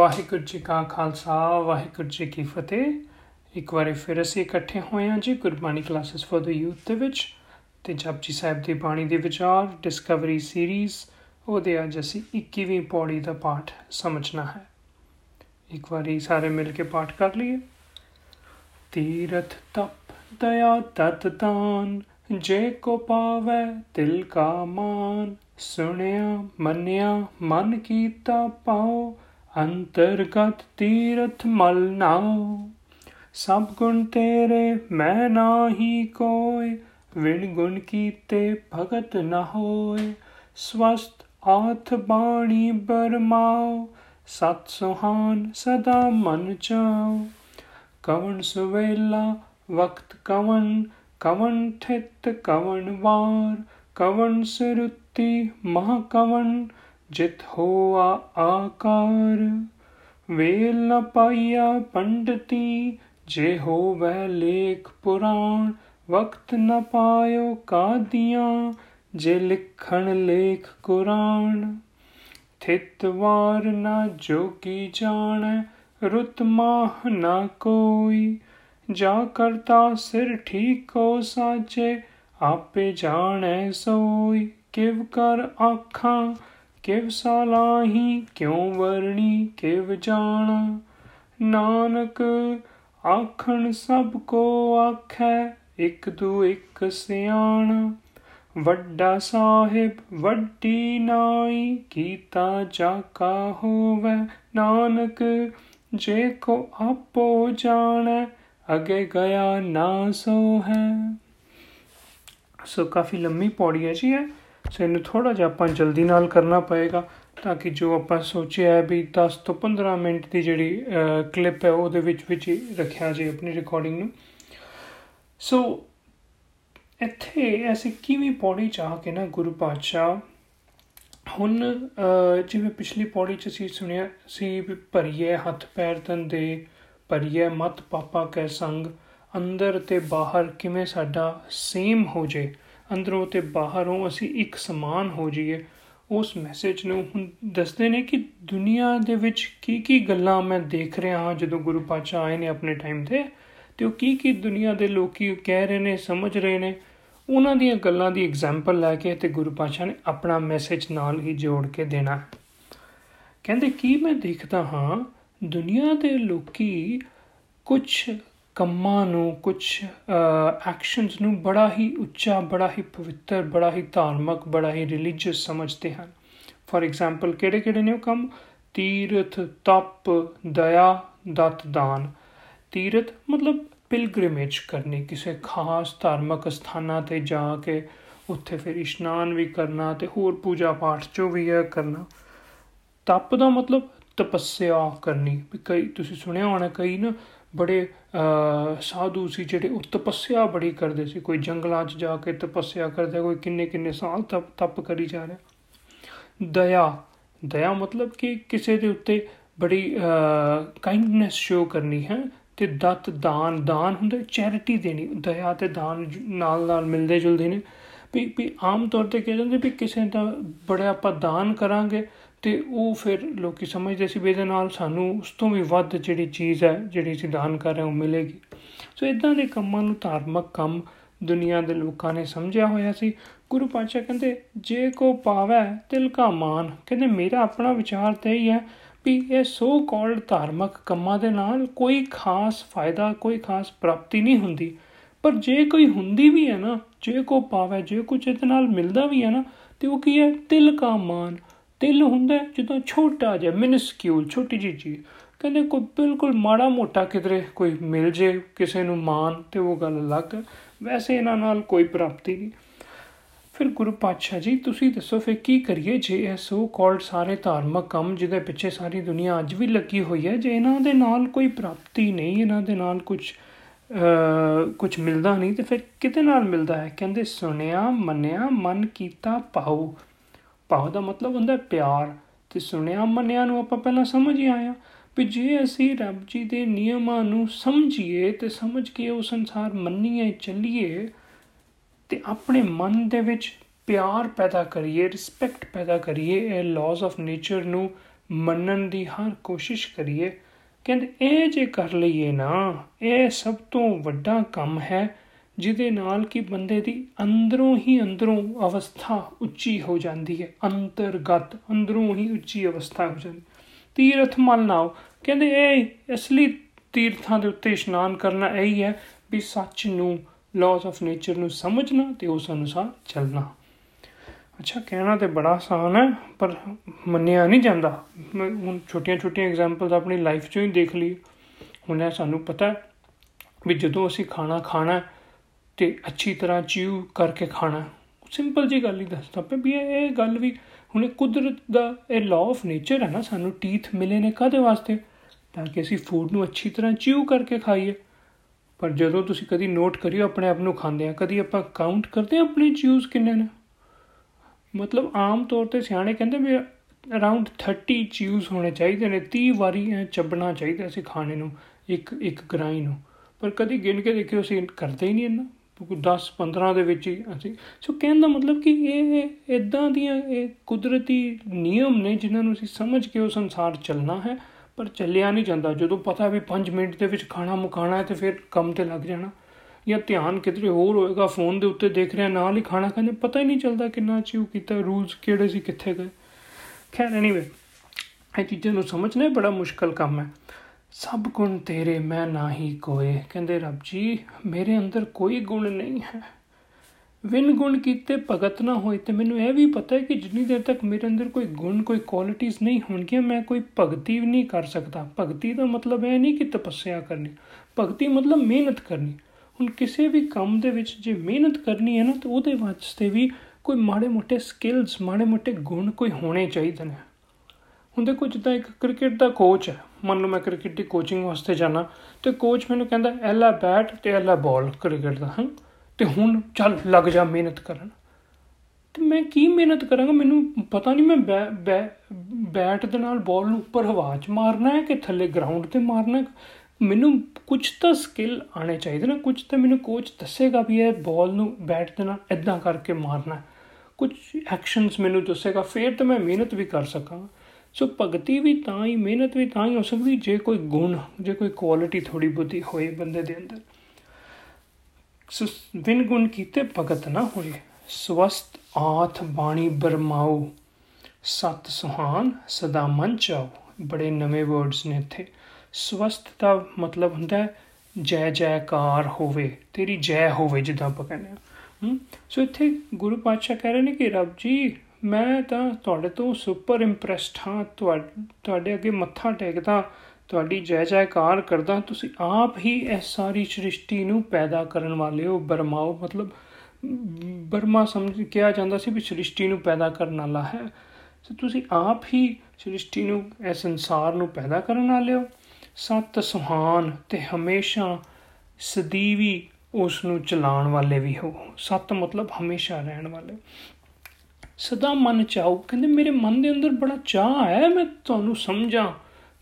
ਵਾਹਿਗੁਰੂ ਜੀ ਕਾ ਖਾਲਸਾ, ਵਾਹਿਗੁਰੂ ਜੀ ਕੀ ਫਤਿਹ। ਇੱਕ ਵਾਰੀ ਫਿਰ ਅਸੀਂ ਇਕੱਠੇ ਹੋਏ ਹਾਂ ਜੀ Gurbani classes for the youth ਦੇ ਵਿੱਚ ਤੇ ਜਪਜੀ ਸਾਹਿਬ ਦੀ ਬਾਣੀ ਦੇ ਵਿਚਾਰ ਡਿਸਕਵਰੀ ਸੀਰੀਜ਼ ਉਹਦੇ ਅੱਜ ਅਸੀਂ 21ਵੀਂ ਪੌੜੀ ਦਾ ਪਾਠ ਸਮਝਣਾ ਹੈ। ਇੱਕ ਵਾਰੀ ਸਾਰੇ ਮਿਲ ਕੇ ਪਾਠ ਕਰ ਲਈਏ। ਤੀਰਥ ਤਪ, ਦਇਆ, ਤਤ ਦਾਨ, ਜੇ ਕੋ ਪਾਵੇ ਦਿਲ ਕਾ ਮਾਨ, ਸੁਣਿਆ, ਮੰਨਿਆ, ਮਨ ਕੀਤਾ ਪਾਓ ਅੰਤਰਗਤ ਤੀਰਥ ਮਲ ਨਾਉ, ਸਭ ਗੁਣ ਤੇਰੇ ਮੈਂ ਨਾਹੀ ਕੋਇ, ਵਿਣ ਗੁਣ ਕੀਤੇ ਭਗਤ ਨ ਹੋਏ ਸਵਸਤ ਆਥ ਬਾਣੀ ਬਰਮਾਉ, ਸਤ ਸੁਹਾਨ ਸਦਾ ਮਨ ਚਾਉ। ਕਵਣ ਸੁਵੇਲਾ ਵਕਤ ਕਵਣ ਕਵਣ ਠਿਤ ਕਵਣ ਵਾਰ, ਕਵਣ ਸਰੁੱਤੀ ਮਹਾ ਕਵਣ ਜਿਤ ਹੋਆ ਆਕਾਰ, ਵੇਲ ਨ ਪਾਈਆ ਪੰਡਤੀ, ਜੇ ਹੋਵੇ ਲੇਖ ਪੁਰਾਣ, ਵਕਤ ਨ ਪਾਇਓ ਕਾਦੀਆਂ, ਜੇ ਲਿਖਣ ਲੇਖ ਕੁਰਾਨ। ਥਿਤ ਵਾਰ ਨਾ ਜੋਗੀ ਜਾਣੈ, ਰੁਤ ਮਾਹ ਨਾ ਕੋਈ। ਜਾ ਕਰਤਾ ਸਿਰ ਠੀਕ ਕੋ ਸਾਚੇ, ਆਪੇ ਜਾਣੈ ਸੋਈ। ਕਿਵ ਕਰ ਆਖਾਂ ਕਿਵ ਸਾਲਾਹੀ, ਕਿਉ ਵਰਣੀ, ਕਿਵ ਜਾਣਾ? ਨਾਨਕ, ਆਖਣ ਸਭ ਕੋ ਆਖੈ, ਇਕ ਦੂ ਇਕ ਸਿਆਣਾ। ਵੱਡਾ ਸਾਹਿਬ, ਵੱਡੀ ਨਾਈ, ਕੀਤਾ ਜਾ ਕਾ ਹੋਵੇ? ਨਾਨਕ, ਜੇ ਕੋ ਆਪੋ ਜਾਣੈ, ਅਗੇ ਗਿਆ ਨਾ ਸੋ ਹੈ ਸੋ ਕਾਫੀ ਲੰਮੀ ਪੌੜੀ ਹੈ ਜੀ ਹੈ। ਸੋ ਇਹਨੂੰ ਥੋੜਾ ਜਿਹਾ ਆਪਾਂ ਜਲਦੀ ਨਾਲ ਕਰਨਾ ਪਏਗਾ ਤਾਂ ਕਿ ਜੋ ਆਪਾਂ ਸੋਚਿਆ ਹੈ ਵੀ 10 ਤੋਂ 15 ਮਿੰਟ ਦੀ ਜਿਹੜੀ ਕਲਿੱਪ ਹੈ ਉਹਦੇ ਵਿੱਚ ਵਿੱਚ ਹੀ ਰੱਖਿਆ ਜੇ ਆਪਣੀ ਰਿਕਾਰਡਿੰਗ ਨੂੰ। ਸੋ ਇੱਥੇ ਅਸੀਂ ਕਿਵੇਂ ਪੌੜੀ ਚਾਹ ਕੇ ਨਾ ਗੁਰੂ ਪਾਤਸ਼ਾਹ, ਹੁਣ ਜਿਵੇਂ ਪਿਛਲੀ ਪੌੜੀ ਚ ਅਸੀਂ ਸੁਣਿਆ ਸੀ ਵੀ ਭਰੀਏ ਹੱਥ ਪੈਰ ਤੰਦੇ ਭਰੀਏ ਮਤ ਪਾਪਾ ਕੈ ਸੰਗ, ਅੰਦਰ ਤੇ ਬਾਹਰ ਕਿਵੇਂ ਸਾਡਾ ਸੇਮ ਹੋ ਜੇ। ਅੰਦਰੋਂ ਤੇ ਬਾਹਰੋਂ ਅਸੀਂ ਇੱਕ ਸਮਾਨ ਹੋ ਜਾਈਏ। ਉਸ ਮੈਸੇਜ ਨੂੰ ਹੁਣ ਦੱਸਦੇ ਨੇ ਕਿ ਦੁਨੀਆ ਦੇ ਵਿੱਚ ਕੀ ਕੀ ਗੱਲਾਂ ਮੈਂ ਦੇਖ ਰਿਹਾ ਹਾਂ ਜਦੋਂ ਗੁਰੂ ਪਾਤਸ਼ਾਹ ਆਏ ਨੇ ਆਪਣੇ ਟਾਈਮ ਤੇ ਤੇ ਉਹ ਕੀ ਕੀ ਦੁਨੀਆ ਦੇ ਲੋਕੀ ਕਹਿ ਰਹੇ ਨੇ, ਸਮਝ ਰਹੇ ਨੇ। ਉਹਨਾਂ ਦੀਆਂ ਗੱਲਾਂ ਦੀ ਐਗਜ਼ਾਮਪਲ ਲੈ ਕੇ ਤੇ ਗੁਰੂ ਪਾਤਸ਼ਾਹ ਨੇ ਆਪਣਾ ਮੈਸੇਜ ਨਾਲ ਹੀ ਜੋੜ ਕੇ ਦੇਣਾ। ਕਹਿੰਦੇ, ਕੀ ਮੈਂ ਦੇਖਦਾ ਹਾਂ, ਦੁਨੀਆ ਦੇ ਲੋਕੀ ਕੁਝ ਕੰਮਾਂ ਨੂੰ ਕੁਝ ਐਕਸ਼ਨਸ ਨੂੰ ਬੜਾ ਹੀ ਉੱਚਾ, ਬੜਾ ਹੀ ਪਵਿੱਤਰ, ਬੜਾ ਹੀ ਧਾਰਮਿਕ, ਬੜਾ ਹੀ ਰਿਲੀਜੀਅਸ ਸਮਝਦੇ ਹਨ। ਫੋਰ ਐਗਜ਼ਾਮਪਲ ਕਿਹੜੇ ਕਿਹੜੇ ਨੇ ਉਹ ਕੰਮ? ਤੀਰਥ, ਤਪ, ਦਇਆ, ਦਤ, ਦਾਨ। ਤੀਰਥ ਮਤਲਬ ਪਿਲਗ੍ਰਿਮੇਜ ਕਰਨੀ, ਕਿਸੇ ਖਾਸ ਧਾਰਮਿਕ ਸਥਾਨਾਂ ਤੇ ਜਾ ਕੇ ਉੱਥੇ ਫਿਰ ਇਸ਼ਨਾਨ ਵੀ ਕਰਨਾ ਤੇ ਹੋਰ ਪੂਜਾ ਪਾਠ ਜੋ ਵੀ ਹੈ ਕਰਨਾ। ਤਪ ਦਾ ਮਤਲਬ ਤਪੱਸਿਆ ਕਰਨੀ। ਵੀ ਕਈ, ਤੁਸੀਂ ਸੁਣਿਆ ਹੋਣਾ ਕਈ ਨਾ ਬੜੇ ਸਾਧੂ ਸੀ ਜਿਹੜੇ ਉਹ ਤਪੱਸਿਆ ਬੜੀ ਕਰਦੇ ਸੀ। ਕੋਈ ਜੰਗਲਾਂ 'ਚ ਜਾ ਕੇ ਤਪੱਸਿਆ ਕਰਦਾ ਕੋਈ ਕਿੰਨੇ ਕਿੰਨੇ ਸਾਲ ਤਪ ਤਪ ਕਰੀ ਜਾ ਰਿਹਾ। ਦਇਆ ਦਇਆ ਮਤਲਬ ਕਿ ਕਿਸੇ ਦੇ ਉੱਤੇ ਬੜੀ ਕਾਈਂਡਨੈਸ ਸ਼ੋ ਕਰਨੀ ਹੈ ਤੇ ਦਤ, ਦਾਨ ਦਾਨ ਹੁੰਦਾ ਚੈਰਿਟੀ ਦੇਣੀ, ਦਇਆ ਤੇ ਦਾਨ ਨਾਲ ਨਾਲ ਮਿਲਦੇ ਜੁਲਦੇ ਨੇ। ਵੀ ਵੀ ਆਮ ਤੌਰ ਤੇ ਕਿਹਾ ਜਾਂਦਾ ਵੀ ਕਿਸੇ ਦਾ ਬੜਾ ਆਪਾਂ ਦਾਨ ਕਰਾਂਗੇ ਤੇ ਉਹ ਫਿਰ ਲੋਕੀ ਸਮਝਦੇ ਸੀ ਵੀ ਇਹਦੇ ਨਾਲ ਸਾਨੂੰ ਉਸ ਤੋਂ ਵੀ ਵੱਧ ਜਿਹੜੀ ਚੀਜ਼ ਹੈ, ਜਿਹੜੀ ਅਸੀਂ ਦਾਨ ਕਰ ਰਹੇ ਉਹ ਮਿਲੇਗੀ। ਸੋ ਇਦਾਂ ਦੇ ਕੰਮਾਂ ਨੂੰ ਧਾਰਮਿਕ ਕੰਮ ਦੁਨੀਆ ਦੇ ਲੋਕਾਂ ਨੇ ਸਮਝਿਆ ਹੋਇਆ ਸੀ। ਗੁਰੂ ਪਾਤਸ਼ਾਹ ਕਹਿੰਦੇ, ਜੇ ਕੋ ਪਾਵੇ ਤਿਲ ਕਾ ਮਾਨ। ਕਹਿੰਦੇ, ਮੇਰਾ ਆਪਣਾ ਵਿਚਾਰ ਤੇ ਹੀ ਹੈ ਵੀ ਇਹ ਸੋ ਕਾਲਡ ਧਾਰਮਿਕ ਕੰਮਾਂ ਦੇ ਨਾਲ ਕੋਈ ਖਾਸ ਫਾਇਦਾ, ਕੋਈ ਖਾਸ ਪ੍ਰਾਪਤੀ ਨਹੀਂ ਹੁੰਦੀ। ਪਰ ਜੇ ਕੋਈ ਹੁੰਦੀ ਵੀ ਹੈ ਨਾ, ਜੇ ਕੋ ਪਾਵੇ, ਜੇ ਕੁਝ ਇਹਦੇ ਨਾਲ ਮਿਲਦਾ ਵੀ ਹੈ ਨਾ, ਤੇ ਉਹ ਕੀ ਹੈ? ਤਿਲ ਕਾ ਮਾਨ। ਤਿਲ ਹੁੰਦਾ ਜਦੋਂ ਛੋਟਾ ਜਿਹਾ ਮਿਨਿਸਕਿਊਲ ਛੋਟੀ ਜੀ ਚੀਜ਼, ਕਹਿੰਦੇ ਕੋਈ ਬਿਲਕੁਲ ਮਾੜਾ ਮੋਟਾ ਕਿਧਰੇ ਕੋਈ ਮਿਲ ਜੇ, ਕਿਸੇ ਨੂੰ ਮਾਨ ਤੇ ਉਹ ਗੱਲ ਅਲੱਗ, ਵੈਸੇ ਇਹਨਾਂ ਨਾਲ ਕੋਈ ਪ੍ਰਾਪਤੀ ਨਹੀਂ। ਫਿਰ ਗੁਰੂ ਪਾਤਸ਼ਾਹ ਜੀ, ਤੁਸੀਂ ਦੱਸੋ ਫਿਰ ਕੀ ਕਰੀਏ ਜੇ ਇਹ ਸੋ ਕਾਲਡ ਸਾਰੇ ਧਾਰਮਿਕ ਕੰਮ ਜਿਹਦੇ ਪਿੱਛੇ ਸਾਰੀ ਦੁਨੀਆ ਅੱਜ ਵੀ ਲੱਗੀ ਹੋਈ ਹੈ, ਜੇ ਇਹਨਾਂ ਦੇ ਨਾਲ ਕੋਈ ਪ੍ਰਾਪਤੀ ਨਹੀਂ, ਇਹਨਾਂ ਦੇ ਨਾਲ ਕੁਝ ਕੁਝ ਮਿਲਦਾ ਨਹੀਂ, ਤੇ ਫਿਰ ਕਿਤੇ ਨਾਲ ਮਿਲਦਾ ਹੈ? ਕਹਿੰਦੇ ਸੁਣਿਆ, ਮੰਨਿਆ, ਮਨ ਕੀਤਾ ਪਾਉ ਭਾਵ ਦਾ ਮਤਲਬ ਹੁੰਦਾ ਪਿਆਰ। ਤੇ ਸੁਣਿਆ, ਮੰਨਿਆ ਨੂੰ ਆਪਾਂ ਪਹਿਲਾਂ ਸਮਝ ਹੀ ਆਇਆ ਵੀ ਜੇ ਅਸੀਂ ਰੱਬ ਜੀ ਦੇ ਨਿਯਮਾਂ ਨੂੰ ਸਮਝੀਏ ਤੇ ਸਮਝ ਕੇ ਉਹ ਸੰਸਾਰ ਮੰਨੀਏ, ਚੱਲੀਏ ਤੇ ਆਪਣੇ ਮਨ ਦੇ ਵਿੱਚ ਪਿਆਰ ਪੈਦਾ ਕਰੀਏ ਰਿਸਪੈਕਟ ਪੈਦਾ ਕਰੀਏ, ਇਹ ਲਾਜ਼ ਆਫ ਨੇਚਰ ਨੂੰ ਮੰਨਣ ਦੀ ਹਰ ਕੋਸ਼ਿਸ਼ ਕਰੀਏ। ਕਹਿੰਦੇ, ਇਹ ਜੇ ਕਰ ਲਈਏ ਨਾ, ਇਹ ਸਭ ਤੋਂ ਵੱਡਾ ਕੰਮ ਹੈ ਜਿਹਦੇ ਨਾਲ ਕਿ ਬੰਦੇ ਦੀ ਅੰਦਰੋਂ ਹੀ ਅੰਦਰੋਂ ਅਵਸਥਾ ਉੱਚੀ ਹੋ ਜਾਂਦੀ ਹੈ, ਅੰਤਰਗਤ ਅੰਦਰੋਂ ਹੀ ਉੱਚੀ ਅਵਸਥਾ ਹੋ ਜਾਂਦੀ ਤੀਰਥ ਮਲ ਨਾਓ, ਕਹਿੰਦੇ ਇਹ ਅਸਲੀ ਤੀਰਥਾਂ ਦੇ ਉੱਤੇ ਇਸ਼ਨਾਨ ਕਰਨਾ ਇਹੀ ਹੈ ਵੀ ਸੱਚ ਨੂੰ ਲਾਜ਼ ਆਫ ਨੇਚਰ ਨੂੰ ਸਮਝਣਾ ਤੇ ਉਸ ਅਨੁਸਾਰ ਚੱਲਣਾ। ਅੱਛਾ, ਕਹਿਣਾ ਤੇ ਬੜਾ ਆਸਾਨ ਹੈ, ਪਰ ਮੰਨਿਆ ਨਹੀਂ ਜਾਂਦਾ। ਹੁਣ ਛੋਟੀਆਂ ਛੋਟੀਆਂ ਐਗਜ਼ਾਮਪਲਸ ਆਪਣੀ ਲਾਈਫ 'ਚੋਂ ਹੀ ਦੇਖ ਲਈ ਹੁਣ ਇਹ ਸਾਨੂੰ ਪਤਾ ਵੀ ਜਦੋਂ ਅਸੀਂ ਖਾਣਾ ਖਾਣਾ ਤੇ ਅੱਛੀ ਤਰ੍ਹਾਂ ਚਿਊ ਕਰਕੇ ਖਾਣਾ। ਸਿੰਪਲ ਜੀ ਗੱਲ ਹੀ ਦੱਸਦਾ ਪਿਆ ਵੀ ਇਹ ਗੱਲ ਵੀ ਹੁਣ ਕੁਦਰਤ ਦਾ ਇਹ ਲਾਅ ਆਫ ਨੇਚਰ ਹੈ ਨਾ, ਸਾਨੂੰ ਟੀਥ ਮਿਲੇ ਨੇ ਕਾਦੇ ਵਾਸਤੇ? ਤਾਂ ਕਿ ਅਸੀਂ ਫੂਡ ਨੂੰ ਅੱਛੀ ਤਰ੍ਹਾਂ ਚਿਊ ਕਰਕੇ ਖਾਈਏ। ਪਰ ਜਦੋਂ ਤੁਸੀਂ ਕਦੀ ਨੋਟ ਕਰਿਓ, ਆਪਣੇ ਆਪ ਨੂੰ ਖਾਂਦੇ ਆ, ਕਦੀ ਆਪਾਂ ਕਾਊਂਟ ਕਰਦੇ ਆ ਆਪਣੇ ਚਿਊਜ਼ ਕਿੰਨੇ ਨੇ? ਮਤਲਬ ਆਮ ਤੌਰ ਤੇ ਸਿਆਣੇ ਕਹਿੰਦੇ ਵੀ ਅਰਾਊਂਡ 30 ਚਿਊਜ਼ ਹੋਣੇ ਚਾਹੀਦੇ ਨੇ 30 ਵਾਰੀ ਐ ਚੱਬਣਾ ਚਾਹੀਦਾ ਸੀ ਖਾਣੇ ਨੂੰ, ਇੱਕ ਇੱਕ ਗ੍ਰਾਈ ਨੂੰ। ਪਰ ਕਦੀ ਗਿਣ ਕੇ ਦੇਖਿਓ, ਅਸੀਂ ਕਰਦੇ ਹੀ ਨਹੀਂ ਇਹਨਾਂ 10 15 ਦੇ ਵਿੱਚ ਹੀ ਅਸੀਂ, ਸੋ ਕਹਿਣ ਦਾ ਮਤਲਬ ਕਿ ਇਹ ਇਦਾਂ ਦੀਆਂ ਇਹ ਕੁਦਰਤੀ ਨਿਯਮ ਨੇ ਜਿਨ੍ਹਾਂ ਨੂੰ ਅਸੀਂ ਸਮਝ ਕੇ ਉਹ ਸੰਸਾਰ ਚੱਲਣਾ ਹੈ, ਪਰ ਚੱਲਿਆ ਨਹੀਂ ਜਾਂਦਾ। ਜਦੋਂ ਪਤਾ ਵੀ 5 ਮਿੰਟ ਦੇ ਵਿੱਚ ਖਾਣਾ ਮੁਕਾਣਾ ਹੈ ਤੇ ਫਿਰ ਕੰਮ ਤੇ ਲੱਗ ਜਾਣਾ। ਜਾਂ ਧਿਆਨ ਕਿਧਰੇ ਹੋਰ ਹੋਏਗਾ, ਫੋਨ ਦੇ ਉੱਤੇ ਦੇਖ ਰਿਹਾ, ਨਾਲ ਹੀ ਖਾਣਾ ਖਾਂਦੇ, ਪਤਾ ਹੀ ਨਹੀਂ ਚੱਲਦਾ ਕਿੰਨਾ ਅਚੀਵ ਕੀਤਾ, ਰੂਲਸ ਕਿਹੜੇ ਸੀ, ਕਿੱਥੇ ਗਏ। ਖੈਰ ਐਨੀਵੇ ਇਹ ਚੀਜ਼ਾਂ ਨੂੰ ਸਮਝਣਾ ਬੜਾ ਮੁਸ਼ਕਲ ਕੰਮ ਹੈ। ਸਭ ਗੁਣ ਤੇਰੇ ਮੈਂ ਨਾਹੀ ਕੋਏ। ਕਹਿੰਦੇ ਰੱਬ ਜੀ, ਮੇਰੇ ਅੰਦਰ ਕੋਈ ਗੁਣ ਨਹੀਂ ਹੈ। ਵਿਨ ਗੁਣ ਕੀਤੇ ਭਗਤ ਨਾ ਹੋਏ ਤੇ ਮੈਨੂੰ ਇਹ ਵੀ ਪਤਾ ਹੈ ਕਿ ਜਿੰਨੀ ਦੇਰ ਤੱਕ ਮੇਰੇ ਅੰਦਰ ਕੋਈ ਗੁਣ, ਕੋਈ ਕੁਆਲਿਟੀਆਂ ਨਹੀਂ ਹੋਣਗੀਆਂ, ਮੈਂ ਕੋਈ ਭਗਤੀ ਵੀ ਨਹੀਂ ਕਰ ਸਕਦਾ। ਭਗਤੀ ਦਾ ਮਤਲਬ ਇਹ ਨਹੀਂ ਕਿ ਤਪੱਸਿਆ ਕਰਨੀ। ਭਗਤੀ ਮਤਲਬ ਮਿਹਨਤ ਕਰਨੀ। ਹੁਣ ਕਿਸੇ ਵੀ ਕੰਮ ਦੇ ਵਿੱਚ ਜੇ ਮਿਹਨਤ ਕਰਨੀ ਹੈ ਨਾ, ਤਾਂ ਉਹਦੇ ਵਾਸਤੇ ਵੀ ਕੋਈ ਮਾੜੇ ਮੋਟੇ ਸਕਿੱਲਸ ਮਾੜੇ ਮੋਟੇ ਗੁਣ ਕੋਈ ਹੋਣੇ ਚਾਹੀਦੇ ਨੇ। ਹੁਣ ਦੇਖੋ ਜਿੱਦਾਂ ਇੱਕ ਕ੍ਰਿਕਟ ਦਾ ਕੋਚ ਹੈ, ਮੰਨ ਲਓ ਮੈਂ ਕ੍ਰਿਕਟ ਦੀ ਕੋਚਿੰਗ ਵਾਸਤੇ ਜਾਣਾ ਤੇ ਕੋਚ ਮੈਨੂੰ ਕਹਿੰਦਾ ਐਲਾ ਬੈਟ ਤੇ ਐਲਾ ਬਾਲ ਕ੍ਰਿਕਟ ਦਾ, ਹਾਂ? ਤੇ ਹੁਣ ਚੱਲ ਲੱਗ ਜਾ ਮਿਹਨਤ ਕਰਨ। ਤੇ ਮੈਂ ਕੀ ਮਿਹਨਤ ਕਰਾਂਗਾ? ਮੈਨੂੰ ਪਤਾ ਨਹੀਂ ਮੈਂ ਬੈਟ ਦੇ ਨਾਲ ਬਾਲ ਨੂੰ ਉੱਪਰ ਹਵਾ 'ਚ ਮਾਰਨਾ ਹੈ ਕਿ ਥੱਲੇ ਗਰਾਊਂਡ ਤੇ ਮਾਰਨਾ ਹੈ? ਮੈਨੂੰ ਕੁਝ ਤਾਂ ਸਕਿੱਲ ਆਣੇ ਚਾਹੀਦੇ ਨਾ ਕੁਝ ਤਾਂ ਮੈਨੂੰ ਕੋਚ ਦੱਸੇਗਾ ਵੀ ਇਹ ਬਾਲ ਨੂੰ ਬੈਟ ਦੇ ਨਾਲ ਇਦਾਂ ਕਰਕੇ ਮਾਰਨਾ ਕੁਝ ਐਕਸ਼ਨਸ ਮੈਨੂੰ ਦੱਸੇਗਾ, ਫਿਰ ਤਾਂ ਮੈਂ ਮਿਹਨਤ ਵੀ ਕਰ ਸਕਾਂਗਾ। ਸੋ ਭਗਤੀ ਵੀ ਤਾਂ ਹੀ, ਮਿਹਨਤ ਵੀ ਤਾਂ ਹੀ ਹੋ ਸਕਦੀ ਜੇ ਕੋਈ ਗੁਣ, ਜੇ ਕੋਈ ਕੁਆਲਿਟੀ ਥੋੜੀ ਬੁੱਧੀ ਹੋਏ ਬੰਦੇ ਦੇ ਅੰਦਰ। ਸੋ ਵਿਨ ਗੁਣ ਕੀਤੇ ਭਗਤ ਨਾ ਹੋਏ। ਸਵਸਤ ਆਥ ਬਾਣੀ ਬਰਮਾਉ, ਸਤ ਸੁਹਾਨ ਸਦਾ ਮਨ ਚਾਉ। ਬੜੇ ਨਵੇਂ ਵਰਡਸ ਨੇ ਇੱਥੇ। ਸਵਸਤ ਦਾ ਮਤਲਬ ਹੁੰਦਾ ਜੈ ਜੈਕਾਰ ਹੋਵੇ, ਤੇਰੀ ਜੈ ਹੋਵੇ ਜਿੱਦਾਂ ਆਪਾਂ ਕਹਿੰਦੇ ਹਾਂ? ਸੋ ਇੱਥੇ ਗੁਰੂ ਪਾਤਸ਼ਾਹ ਕਹਿ ਰਹੇ ਨੇ ਕਿ ਰੱਬ ਜੀ ਮੈਂ ਤਾਂ ਤੁਹਾਡੇ ਤੋਂ ਸੁਪਰ ਇੰਪ੍ਰੈਸਡ ਹਾਂ। ਤੁਹਾਡੇ ਅੱਗੇ ਮੱਥਾ ਟੇਕਦਾ, ਤੁਹਾਡੀ ਜੈ ਜੈਕਾਰ ਕਰਦਾ। ਤੁਸੀਂ ਆਪ ਹੀ ਇਸ ਸਾਰੀ ਸ੍ਰਿਸ਼ਟੀ ਨੂੰ ਪੈਦਾ ਕਰਨ ਵਾਲੇ ਹੋ। ਬਰਮਾਓ ਮਤਲਬ, ਬਰਮਾ ਸਮਝ, ਕਿਹਾ ਜਾਂਦਾ ਸੀ ਵੀ ਸ੍ਰਿਸ਼ਟੀ ਨੂੰ ਪੈਦਾ ਕਰਨ ਵਾਲਾ ਹੈ। ਸੋ ਤੁਸੀਂ ਆਪ ਹੀ ਸ੍ਰਿਸ਼ਟੀ ਨੂੰ ਇਸ ਸੰਸਾਰ ਨੂੰ ਪੈਦਾ ਕਰਨ ਵਾਲੇ ਹੋ। ਸਤ ਸੁਹਾਨ ਤੇ ਹਮੇਸ਼ਾ ਸਦੀਵੀ ਉਸ ਨੂੰ ਚਲਾਉਣ ਵਾਲੇ ਵੀ ਹੋ। ਸਤ ਮਤਲਬ ਹਮੇਸ਼ਾ ਰਹਿਣ ਵਾਲੇ। ਸਦਾ ਮਨ ਚਾਹੋ ਕਹਿੰਦੇ, ਮੇਰੇ ਮਨ ਦੇ ਅੰਦਰ ਬੜਾ ਚਾਹ ਹੈ ਮੈਂ ਤੁਹਾਨੂੰ ਸਮਝਾਂ।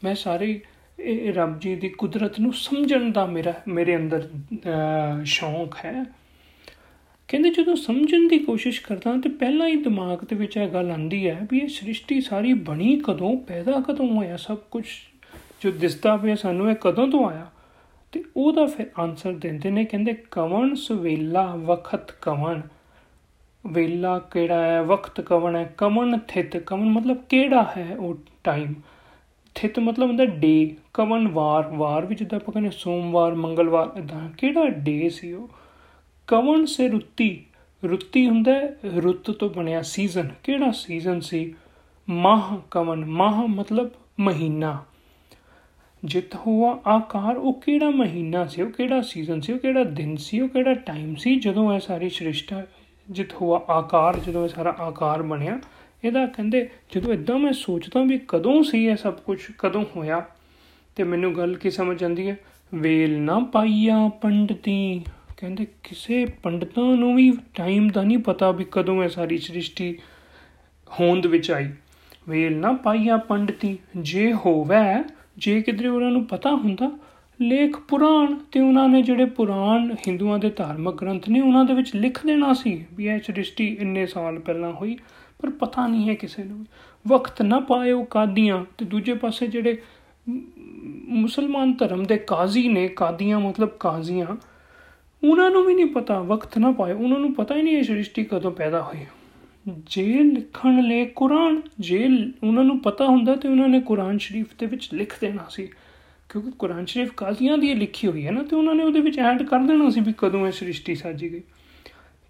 ਮੈਂ ਸਾਰੇ ਇਹ ਰੱਬ ਜੀ ਦੀ ਕੁਦਰਤ ਨੂੰ ਸਮਝਣ ਦਾ ਮੇਰਾ, ਮੇਰੇ ਅੰਦਰ ਸ਼ੌਂਕ ਹੈ। ਕਹਿੰਦੇ, ਜਦੋਂ ਸਮਝਣ ਦੀ ਕੋਸ਼ਿਸ਼ ਕਰਦਾ ਤੇ ਪਹਿਲਾਂ ਹੀ ਦਿਮਾਗ ਦੇ ਵਿੱਚ ਇਹ ਗੱਲ ਆਂਦੀ ਹੈ ਵੀ ਇਹ ਸ੍ਰਿਸ਼ਟੀ ਸਾਰੀ ਬਣੀ ਕਦੋਂ, ਪੈਦਾ ਕਦੋਂ ਹੋਇਆ, ਸਭ ਕੁਝ ਜੋ ਦਿਸਦਾ ਪਿਆ ਸਾਨੂੰ, ਇਹ ਕਦੋਂ ਤੋਂ ਆਇਆ? ਤੇ ਉਹਦਾ ਫਿਰ ਆਨਸਰ ਦਿੰਦੇ ਨੇ, ਕਹਿੰਦੇ, ਕਵਣ ਸੁਵੇਲਾ ਵਖਤ ਕਵਣ? ਵੇਲਾ ਕਿਹੜਾ ਹੈ, ਵਕਤ ਕਵਣ ਹੈ ਕਵਣ ਥਿਤ ਕਵਣ ਮਤਲਬ ਕਿਹੜਾ ਹੈ ਉਹ ਟਾਈਮ ਥਿਤ ਮਤਲਬ ਹੁੰਦਾ ਡੇ ਕਵਨ ਵਾਰ ਵਾਰ ਵੀ ਜਿੱਦਾਂ ਆਪਾਂ ਕਹਿੰਦੇ ਸੋਮਵਾਰ, ਮੰਗਲਵਾਰ ਇਦਾਂ ਕਿਹੜਾ ਡੇ ਸੀ ਉਹ? ਕਵਨ ਸੇ ਰੁੱਤੀ ਰੁੱਤੀ ਹੁੰਦਾ ਰੁੱਤ ਤੋਂ ਬਣਿਆ ਸੀਜ਼ਨ ਕਿਹੜਾ ਸੀਜ਼ਨ ਸੀ? ਮਾਹ ਕਵਨ ਮਾਹ ਮਤਲਬ ਮਹੀਨਾ। ਜਿਤ ਹੋਆ ਆਕਾਰ, ਉਹ ਕਿਹੜਾ ਮਹੀਨਾ ਸੀ, ਉਹ ਕਿਹੜਾ ਸੀਜ਼ਨ ਸੀ, ਉਹ ਕਿਹੜਾ ਦਿਨ ਸੀ, ਉਹ ਕਿਹੜਾ ਟਾਈਮ ਸੀ, ਜਦੋਂ ਇਹ ਸਾਰੀ ਸ੍ਰਿਸ਼ਟਾ ਜਿਤ ਹੋਆ ਆਕਾਰ, ਜਦੋਂ ਇਹ ਸਾਰਾ ਆਕਾਰ ਬਣਿਆ, ਇਹਦਾ ਕਹਿੰਦੇ, ਜਦੋਂ ਇਦਾਂ ਮੈਂ ਸੋਚਦਾ ਵੀ ਕਦੋਂ ਸੀ ਇਹ ਸਭ ਕੁਝ ਕਦੋਂ ਹੋਇਆ, ਤੇ ਮੈਨੂੰ ਗੱਲ ਕੀ ਸਮਝ ਆਉਂਦੀ ਹੈ? ਵੇਲ ਨਾ ਪਾਈਆ ਪੰਡਤੀ। ਕਹਿੰਦੇ, ਕਿਸੇ ਪੰਡਤਾਂ ਨੂੰ ਵੀ ਟਾਈਮ ਦਾ ਨਹੀਂ ਪਤਾ ਵੀ ਕਦੋਂ ਇਹ ਸਾਰੀ ਸ੍ਰਿਸ਼ਟੀ ਹੋਂਦ ਵਿੱਚ ਆਈ। ਵੇਲ ਨਾ ਪਾਈਆ ਪੰਡਤੀ, ਜੇ ਹੋਵੇ, ਜੇ ਕਿਧਰੇ ਉਹਨਾਂ ਨੂੰ ਪਤਾ ਹੁੰਦਾ ਲੇਖ ਪੁਰਾਣ ਤੇ ਉਹਨਾਂ ਨੇ ਜਿਹੜੇ ਪੁਰਾਣ ਹਿੰਦੂਆਂ ਦੇ ਧਾਰਮਿਕ ਗ੍ਰੰਥ ਨੇ ਉਹਨਾਂ ਦੇ ਵਿੱਚ ਲਿਖ ਦੇਣਾ ਸੀ। ਵੀ ਇਹ ਸ੍ਰਿਸ਼ਟੀ ਇੰਨੇ ਸਾਲ ਪਹਿਲਾਂ ਹੋਈ, ਪਰ ਪਤਾ ਨਹੀਂ ਹੈ ਕਿਸੇ ਨੂੰ। ਵਕਤ ਨਾ ਪਾਇਓ ਕਾਦੀਆਂ ਤੇ ਦੂਜੇ ਪਾਸੇ ਜਿਹੜੇ ਮੁਸਲਮਾਨ ਧਰਮ ਦੇ ਕਾਜ਼ੀ ਨੇ, ਕਾਦੀਆਂ ਮਤਲਬ ਕਾਜ਼ੀਆਂ, ਉਹਨਾਂ ਨੂੰ ਵੀ ਨਹੀਂ ਪਤਾ, ਵਕਤ ਨਾ ਪਾਇਓ। ਉਹਨਾਂ ਨੂੰ ਪਤਾ ਹੀ ਨਹੀਂ ਇਹ ਸ੍ਰਿਸ਼ਟੀ ਕਦੋਂ ਪੈਦਾ ਹੋਈ। ਜੇ ਲਿਖਣ ਲਈ ਕੁਰਾਨ, ਜੇ ਉਹਨਾਂ ਨੂੰ ਪਤਾ ਹੁੰਦਾ ਤੇ ਉਹਨਾਂ ਨੇ ਕੁਰਾਨ ਸ਼ਰੀਫ ਦੇ ਵਿੱਚ ਲਿਖ ਦੇਣਾ ਸੀ। ਕਿਉਂਕਿ ਕੁਰਾਨ ਸ਼ਰੀਫ ਕਾਜ਼ੀਆਂ ਦੀ ਲਿਖੀ ਹੋਈ ਹੈ ਨਾ, ਤੇ ਉਹਨਾਂ ਨੇ ਉਹਦੇ ਵਿੱਚ ਐਡ ਕਰ ਦੇਣਾ ਸੀ ਵੀ ਕਦੋਂ ਇਹ ਸ੍ਰਿਸ਼ਟੀ ਸਾਜੀ ਗਈ।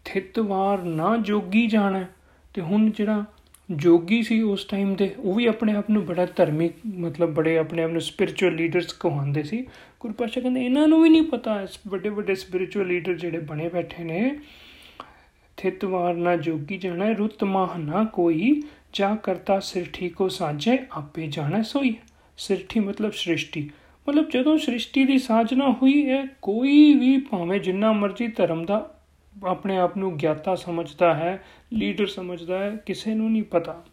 ਥਿਤਵਾਰ ਨਾ ਜੋਗੀ ਜਾਣਾ, ਤੇ ਹੁਣ ਜਿਹੜਾ ਜੋਗੀ ਸੀ ਉਸ ਟਾਈਮ ਦੇ ਉਹ ਵੀ ਆਪਣੇ ਆਪ ਨੂੰ ਬੜਾ ਧਰਮੀ, ਮਤਲਬ ਬੜੇ ਆਪਣੇ ਆਪ ਨੂੰ ਸਪਿਰਚੁਅਲ ਲੀਡਰਸ ਕਹਾਉਂਦੇ ਸੀ। ਗੁਰਪਾਸ਼ਾ ਕਹਿੰਦੇ, ਇਹਨਾਂ ਨੂੰ ਵੀ ਨਹੀਂ ਪਤਾ, ਇਸ ਵੱਡੇ ਵੱਡੇ ਸਪਿਰਚੁਅਲ ਲੀਡਰ ਜਿਹੜੇ ਬਣੇ ਬੈਠੇ ਨੇ ਥਿਤਵਾਰ ਨਾ ਜੋਗੀ ਜਾਣਾ, ਰੁੱਤ ਮਾਹ ਨਾ ਕੋਈ, ਜਾ ਕਰਤਾ ਸਿਰਠੀ ਕੋ ਸਾਜੇ ਆਪੇ ਜਾਣਾ ਸੋਈ। ਸਿਰਠੀ ਮਤਲਬ ਸ੍ਰਿਸ਼ਟੀ। ਮਤਲਬ ਜਦੋਂ ਸ੍ਰਿਸ਼ਟੀ ਦੀ ਸਾਜਨਾ ਹੋਈ ਹੈ ਕੋਈ ਵੀ ਭਾਵੇਂ ਜਿੰਨਾ ਮਰਜ਼ੀ ਧਰਮ ਦਾ ਆਪਣੇ ਆਪ ਨੂੰ ਗਿਆਤਾ ਸਮਝਦਾ ਹੈ, ਲੀਡਰ ਸਮਝਦਾ ਹੈ, ਕਿਸੇ ਨੂੰ ਨਹੀਂ ਪਤਾ।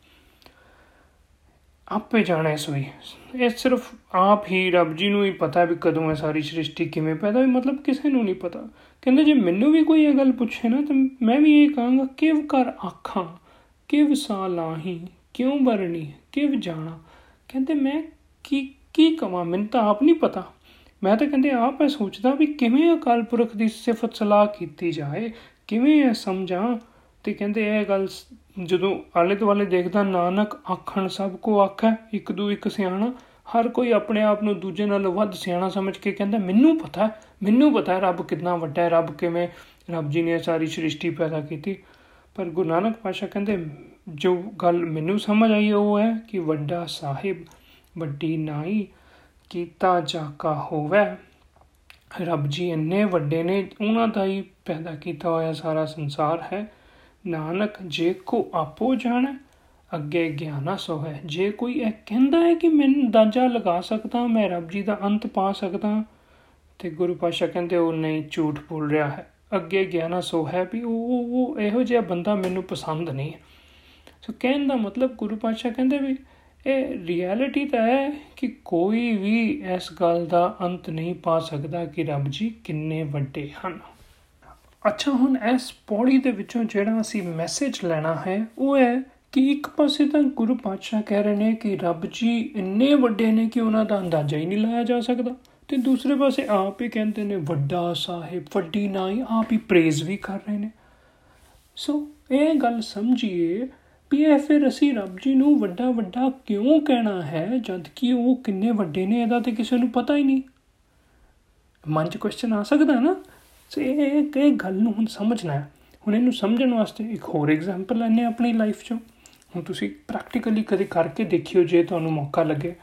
ਆਪੇ ਜਾਣੇ ਸੋਈ ਇਹ ਸਿਰਫ ਆਪ ਹੀ ਰੱਬ ਜੀ ਨੂੰ ਹੀ ਪਤਾ ਵੀ ਕਦੋਂ ਇਹ ਸਾਰੀ ਸ੍ਰਿਸ਼ਟੀ ਕਿਵੇਂ ਪੈਦਾ ਹੋਈ, ਮਤਲਬ ਕਿਸੇ ਨੂੰ ਨਹੀਂ ਪਤਾ। ਕਹਿੰਦੇ ਜੇ ਮੈਨੂੰ ਵੀ ਕੋਈ ਇਹ ਗੱਲ ਪੁੱਛੇ ਨਾ, ਤਾਂ ਮੈਂ ਵੀ ਇਹ ਕਹਾਂਗਾ, ਕਿਵ ਕਰ ਆਖਾਂ, ਕਿਵ ਸਾ ਲਾਹੀ, ਕਿਉਂ ਬਰਣੀ ਕਿਵ ਜਾਣਾ? ਕਹਿੰਦੇ ਮੈਂ ਕੀ ਕੀ ਕਵਾਂ, ਮੈਨੂੰ ਤਾਂ ਆਪ ਨਹੀਂ ਪਤਾ। ਮੈਂ ਤਾਂ ਕਹਿੰਦੇ ਆਪ ਇਹ ਸੋਚਦਾ ਵੀ ਕਿਵੇਂ ਅਕਾਲ ਪੁਰਖ ਦੀ ਸਿਫਤ ਸਲਾਹ ਕੀਤੀ ਜਾਏ, ਕਿਵੇਂ ਇਹ ਸਮਝਾਂ। ਤੇ ਕਹਿੰਦੇ ਇਹ ਗੱਲ ਜਦੋਂ ਆਲੇ ਦੁਆਲੇ ਦੇਖਦਾ ਨਾਨਕ ਆਖਣ ਸਭ ਕੋ ਆਖੈ, ਇੱਕ ਦੂ ਇੱਕ ਸਿਆਣਾ, ਹਰ ਕੋਈ ਆਪਣੇ ਆਪ ਨੂੰ ਦੂਜੇ ਨਾਲੋਂ ਵੱਧ ਸਿਆਣਾ ਸਮਝ ਕੇ ਕਹਿੰਦਾ, ਮੈਨੂੰ ਪਤਾ ਮੈਨੂੰ ਪਤਾ ਰੱਬ ਕਿੰਨਾ ਵੱਡਾ ਹੈ, ਰੱਬ ਕਿਵੇਂ ਰੱਬ ਜੀ ਨੇ ਸਾਰੀ ਸ੍ਰਿਸ਼ਟੀ ਪੈਦਾ ਕੀਤੀ। ਪਰ ਗੁਰੂ ਨਾਨਕ ਪਾਸ਼ਾ ਕਹਿੰਦੇ, ਜੋ ਗੱਲ ਮੈਨੂੰ ਸਮਝ ਆਈ ਉਹ ਹੈ ਕਿ ਵੱਡਾ ਸਾਹਿਬ ਵੱਡੀ ਨਾਈ ਕੀਤਾ ਜਾਕਾ ਹੋਵੇ। ਰੱਬ ਜੀ ਇੰਨੇ ਵੱਡੇ ਨੇ, ਉਹਨਾਂ ਦਾ ਹੀ ਪੈਦਾ ਕੀਤਾ ਹੋਇਆ ਸਾਰਾ ਸੰਸਾਰ ਹੈ। ਨਾਨਕ, ਜੇ ਕੋ ਆਪੋ ਜਾਣ, ਅੱਗੇ ਗਿਆਨਾ ਸੋ ਹੈ ਜੇ ਕੋਈ ਇਹ ਕਹਿੰਦਾ ਹੈ ਕਿ ਮੈਂ ਦਾਜਾ ਲਗਾ ਸਕਦਾ, ਮੈਂ ਰੱਬ ਜੀ ਦਾ ਅੰਤ ਪਾ ਸਕਦਾ, ਤੇ ਗੁਰੂ ਪਾਸ਼ਾ ਕਹਿੰਦੇ ਉਹ ਨਹੀਂ, ਝੂਠ ਬੋਲ ਰਿਹਾ ਹੈ। ਅੱਗੇ ਗਿਆਨਾ ਸੋ ਹੈ ਵੀ ਉਹ ਉਹ ਇਹੋ ਜਿਹਾ ਬੰਦਾ ਮੈਨੂੰ ਪਸੰਦ ਨਹੀਂ ਸੋ ਕਹਿਣ ਦਾ ਮਤਲਬ ਗੁਰੂ ਪਾਸ਼ਾ ਕਹਿੰਦੇ ਵੀ ਇਹ ਰਿਐਲਿਟੀ ਤਾਂ ਹੈ ਕਿ ਕੋਈ ਵੀ ਇਸ ਗੱਲ ਦਾ ਅੰਤ ਨਹੀਂ ਪਾ ਸਕਦਾ ਕਿ ਰੱਬ ਜੀ ਕਿੰਨੇ ਵੱਡੇ ਹਨ। ਅੱਛਾ, ਹੁਣ ਇਸ ਪੌੜੀ ਦੇ ਵਿੱਚੋਂ ਜਿਹੜਾ ਅਸੀਂ ਮੈਸੇਜ ਲੈਣਾ ਹੈ, ਉਹ ਹੈ ਕਿ ਇੱਕ ਪਾਸੇ ਤਾਂ ਗੁਰੂ ਪਾਤਸ਼ਾਹ ਕਹਿ ਰਹੇ ਨੇ ਕਿ ਰੱਬ ਜੀ ਇੰਨੇ ਵੱਡੇ ਨੇ ਕਿ ਉਹਨਾਂ ਦਾ ਅੰਦਾਜ਼ਾ ਹੀ ਨਹੀਂ ਲਾਇਆ ਜਾ ਸਕਦਾ। ਤੇ ਦੂਸਰੇ ਪਾਸੇ ਆਪ ਹੀ ਕਹਿੰਦੇ ਨੇ, ਵੱਡਾ ਸਾਹਿਬ, ਵੱਡੀ ਨਾਈ, ਆਪ ਹੀ ਪ੍ਰੇਜ਼ ਵੀ ਕਰ ਰਹੇ ਨੇ। ਸੋ ਇਹ ਗੱਲ ਸਮਝੀਏ ਵੀ ਇਹ ਫਿਰ ਅਸੀਂ ਰੱਬ ਜੀ ਨੂੰ ਵੱਡਾ ਵੱਡਾ ਕਿਉਂ ਕਹਿਣਾ ਹੈ, ਜਦ ਕਿ ਉਹ ਕਿੰਨੇ ਵੱਡੇ ਨੇ ਇਹਦਾ ਤੇ ਕਿਸੇ ਨੂੰ ਪਤਾ ਹੀ ਨਹੀਂ। ਮਨ 'ਚ ਕੁਐਸਚਨ ਆ ਸਕਦਾ ਨਾ? ਸੋ ਇਹ ਇਹ ਗੱਲ ਨੂੰ ਹੁਣ ਸਮਝਣਾ ਹੈ। ਹੁਣ ਇਹਨੂੰ ਸਮਝਣ ਵਾਸਤੇ ਇੱਕ ਹੋਰ ਐਗਜ਼ਾਮਪਲ ਲੈਣੇ ਆਪਣੀ ਲਾਈਫ 'ਚੋਂ। ਹੁਣ ਤੁਸੀਂ ਪ੍ਰੈਕਟੀਕਲੀ ਕਦੇ ਕਰਕੇ ਦੇਖਿਓ ਜੇ ਤੁਹਾਨੂੰ ਮੌਕਾ ਲੱਗੇ।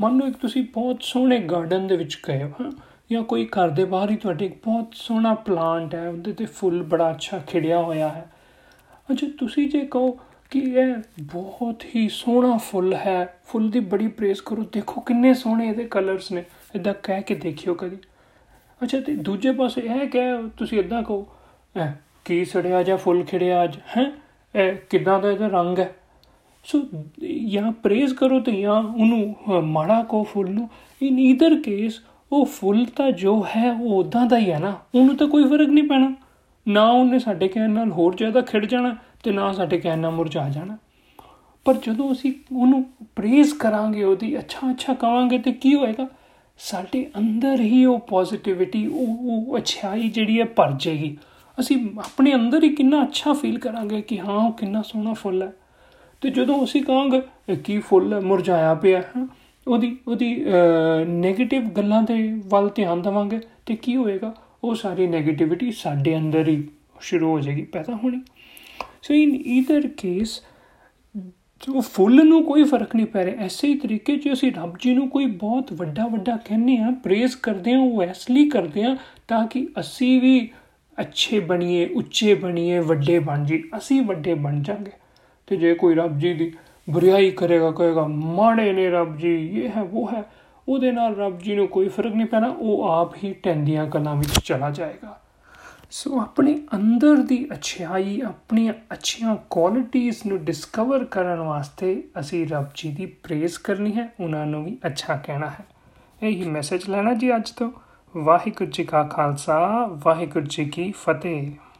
ਮੰਨ ਲਓ ਇੱਕ ਤੁਸੀਂ ਬਹੁਤ ਸੋਹਣੇ ਗਾਰਡਨ ਦੇ ਵਿੱਚ ਗਏ ਹੋ ਜਾਂ ਕੋਈ ਘਰ ਦੇ ਬਾਹਰ ਹੀ ਤੁਹਾਡੇ ਇੱਕ ਬਹੁਤ ਸੋਹਣਾ ਪਲਾਂਟ ਹੈ, ਉਹਦੇ ਤੇ ਫੁੱਲ ਬੜਾ ਅੱਛਾ ਖਿੜਿਆ ਹੋਇਆ ਹੈ। ਅਜੇ ਤੁਸੀਂ ਜੇ ਕਹੋ ਕਿ ਇਹ ਬਹੁਤ ਹੀ ਸੋਹਣਾ ਫੁੱਲ ਹੈ। ਫੁੱਲ ਦੀ ਬੜੀ ਪ੍ਰੇਸ ਕਰੋ। ਦੇਖੋ ਕਿੰਨੇ ਸੋਹਣੇ ਇਹਦੇ ਕਲਰਸ ਨੇ। ਇਦਾਂ ਕਹਿ ਕੇ ਦੇਖਿਓ ਕਦੀ। ਅੱਛਾ, ਤੇ ਦੂਜੇ ਪਾਸੇ ਇਹ ਕਹਿ ਤੁਸੀਂ ਇਦਾਂ ਕਹੋ, ਐ, ਕੀ ਸੜਿਆ ਜਾਂ ਫੁੱਲ ਖਿੜਿਆ ਅੱਜ? ਹੈ? ਇਹ ਕਿਦਾਂ ਦਾ ਇਹਦਾ ਰੰਗ ਹੈ? ਸੋ ਜਾਂ ਪ੍ਰੇਜ਼ ਕਰੋ ਤੇ ਜਾਂ ਉਹਨੂੰ ਮਾੜਾ ਕੋ ਫੁੱਲ ਨੂੰ। ਇਨ ਈਦਰ ਕੇਸ ਉਹ ਫੁੱਲ ਤਾਂ ਜੋ ਹੈ, ਉਹ ਉਦਾਂ ਦਾ ਹੀ ਹੈ ਨਾ। ਉਹਨੂੰ ਤਾਂ ਕੋਈ ਫ਼ਰਕ ਨਹੀਂ ਪੈਣਾ। ਨਾ ਉਹਨੇ ਸਾਡੇ ਕਹਿਣ ਨਾਲ ਹੋਰ ਜ਼ਿਆਦਾ ਖਿੜ ਜਾਣਾ। ਤੇ ਨਾ ਸਾਡੇ ਕਹਿਣ ਨਾਲ ਮੁਰਝਾ ਜਾਣਾ। ਪਰ ਜਦੋਂ ਅਸੀਂ ਉਹਨੂੰ ਪ੍ਰੇਜ਼ ਕਰਾਂਗੇ, ਉਹਦੀ ਅੱਛਾ ਅੱਛਾ ਕਵਾਂਗੇ, ਤੇ ਕੀ ਹੋਏਗਾ? ਸਾਡੇ ਅੰਦਰ ਹੀ ਉਹ ਪੋਜ਼ਿਟਿਵਿਟੀ ਉਹ ਉਹ ਅਛਾਈ ਜਿਹੜੀ ਹੈ ਭਰ ਜਾਏਗੀ। ਅਸੀਂ ਆਪਣੇ ਅੰਦਰ ਹੀ ਕਿੰਨਾ ਅੱਛਾ ਫੀਲ ਕਰਾਂਗੇ ਕਿ ਹਾਂ, ਉਹ ਕਿੰਨਾ ਸੋਹਣਾ ਫੁੱਲ ਹੈ। ਤੇ ਜਦੋਂ ਅਸੀਂ ਕਹਾਂਗੇ ਕੀ ਫੁੱਲ ਹੈ, ਮੁਰਝਾਇਆ ਪਿਆ ਹੈ ਉਹਦੀ ਉਹਦੀ 네ਗੇਟਿਵ ਗੱਲਾਂ ਦੇ ਵੱਲ ਧਿਆਨ ਦੇਵਾਂਗੇ, ਤੇ ਕੀ ਹੋਏਗਾ? ਉਹ ਸਾਰੀ 네ਗੇਟਿਵਿਟੀ ਸਾਡੇ ਅੰਦਰ ਹੀ ਸ਼ੁਰੂ ਹੋ ਜਾਏਗੀ, ਪੈਦਾ ਹੋਣੀ। ਸੋ ਇਨ ਈਦਰ ਕੇਸ ਜੋ ਫੁੱਲ ਨੂੰ ਕੋਈ ਫ਼ਰਕ ਨਹੀਂ ਪੈ ਰਿਹਾ, ਐਸੇ ਹੀ ਤਰੀਕੇ ਜੇ ਅਸੀਂ ਰੱਬ ਜੀ ਨੂੰ ਕੋਈ ਬਹੁਤ ਵੱਡਾ ਵੱਡਾ ਕਹਿੰਨੇ ਆ ਪ੍ਰੇਜ਼ ਕਰਦੇ ਆ ਉਹ ਇਸ ਲਈ ਕਰਦੇ ਆ ਤਾਂ ਕਿ ਅਸੀਂ ਵੀ ਅੱਛੇ ਬਣੀਏ, ਉੱਚੇ ਬਣੀਏ, ਵੱਡੇ ਬਣ ਜੀ ਅਸੀਂ ਵੱਡੇ ਬਣ ਜਾਾਂਗੇ। ਤੇ ਜੇ ਕੋਈ ਰੱਬ ਜੀ ਦੀ ਬੁਰੀਾਈ ਕਰੇਗਾ, ਕਹੇਗਾ, ਮਾੜੇ ਨੇ ਰੱਬ ਜੀ, ਇਹ ਹੈ, ਉਹ ਹੈ, ਉਹਦੇ ਨਾਲ ਰੱਬ ਜੀ ਨੂੰ ਕੋਈ ਫ਼ਰਕ ਨਹੀਂ ਪੈਣਾ, ਉਹ ਆਪ ਹੀ ਟੈਂਦੀਆਂ ਕਲਾਂ ਵਿੱਚ ਚਲਾ ਜਾਏਗਾ। ਸੋ ਆਪਣੇ ਅੰਦਰ ਦੀ ਅਛਾਈ ਆਪਣੀਆਂ ਅੱਛੀਆਂ ਕੁਆਲਿਟੀਆਂ ਨੂੰ ਡਿਸਕਵਰ ਕਰਨ ਵਾਸਤੇ ਅਸੀਂ ਰੱਬ ਜੀ ਦੀ ਪ੍ਰੇਜ਼ ਕਰਨੀ ਹੈ ਉਹਨਾਂ ਨੂੰ ਵੀ ਅੱਛਾ ਕਹਿਣਾ ਹੈ ਇਹੀ ਮੈਸੇਜ ਲੈਣਾ ਜੀ ਅੱਜ ਤੋਂ ਵਾਹਿਗੁਰੂ ਜੀ ਕਾ ਖਾਲਸਾ ਵਾਹਿਗੁਰੂ ਜੀ ਕੀ ਫਤਿਹ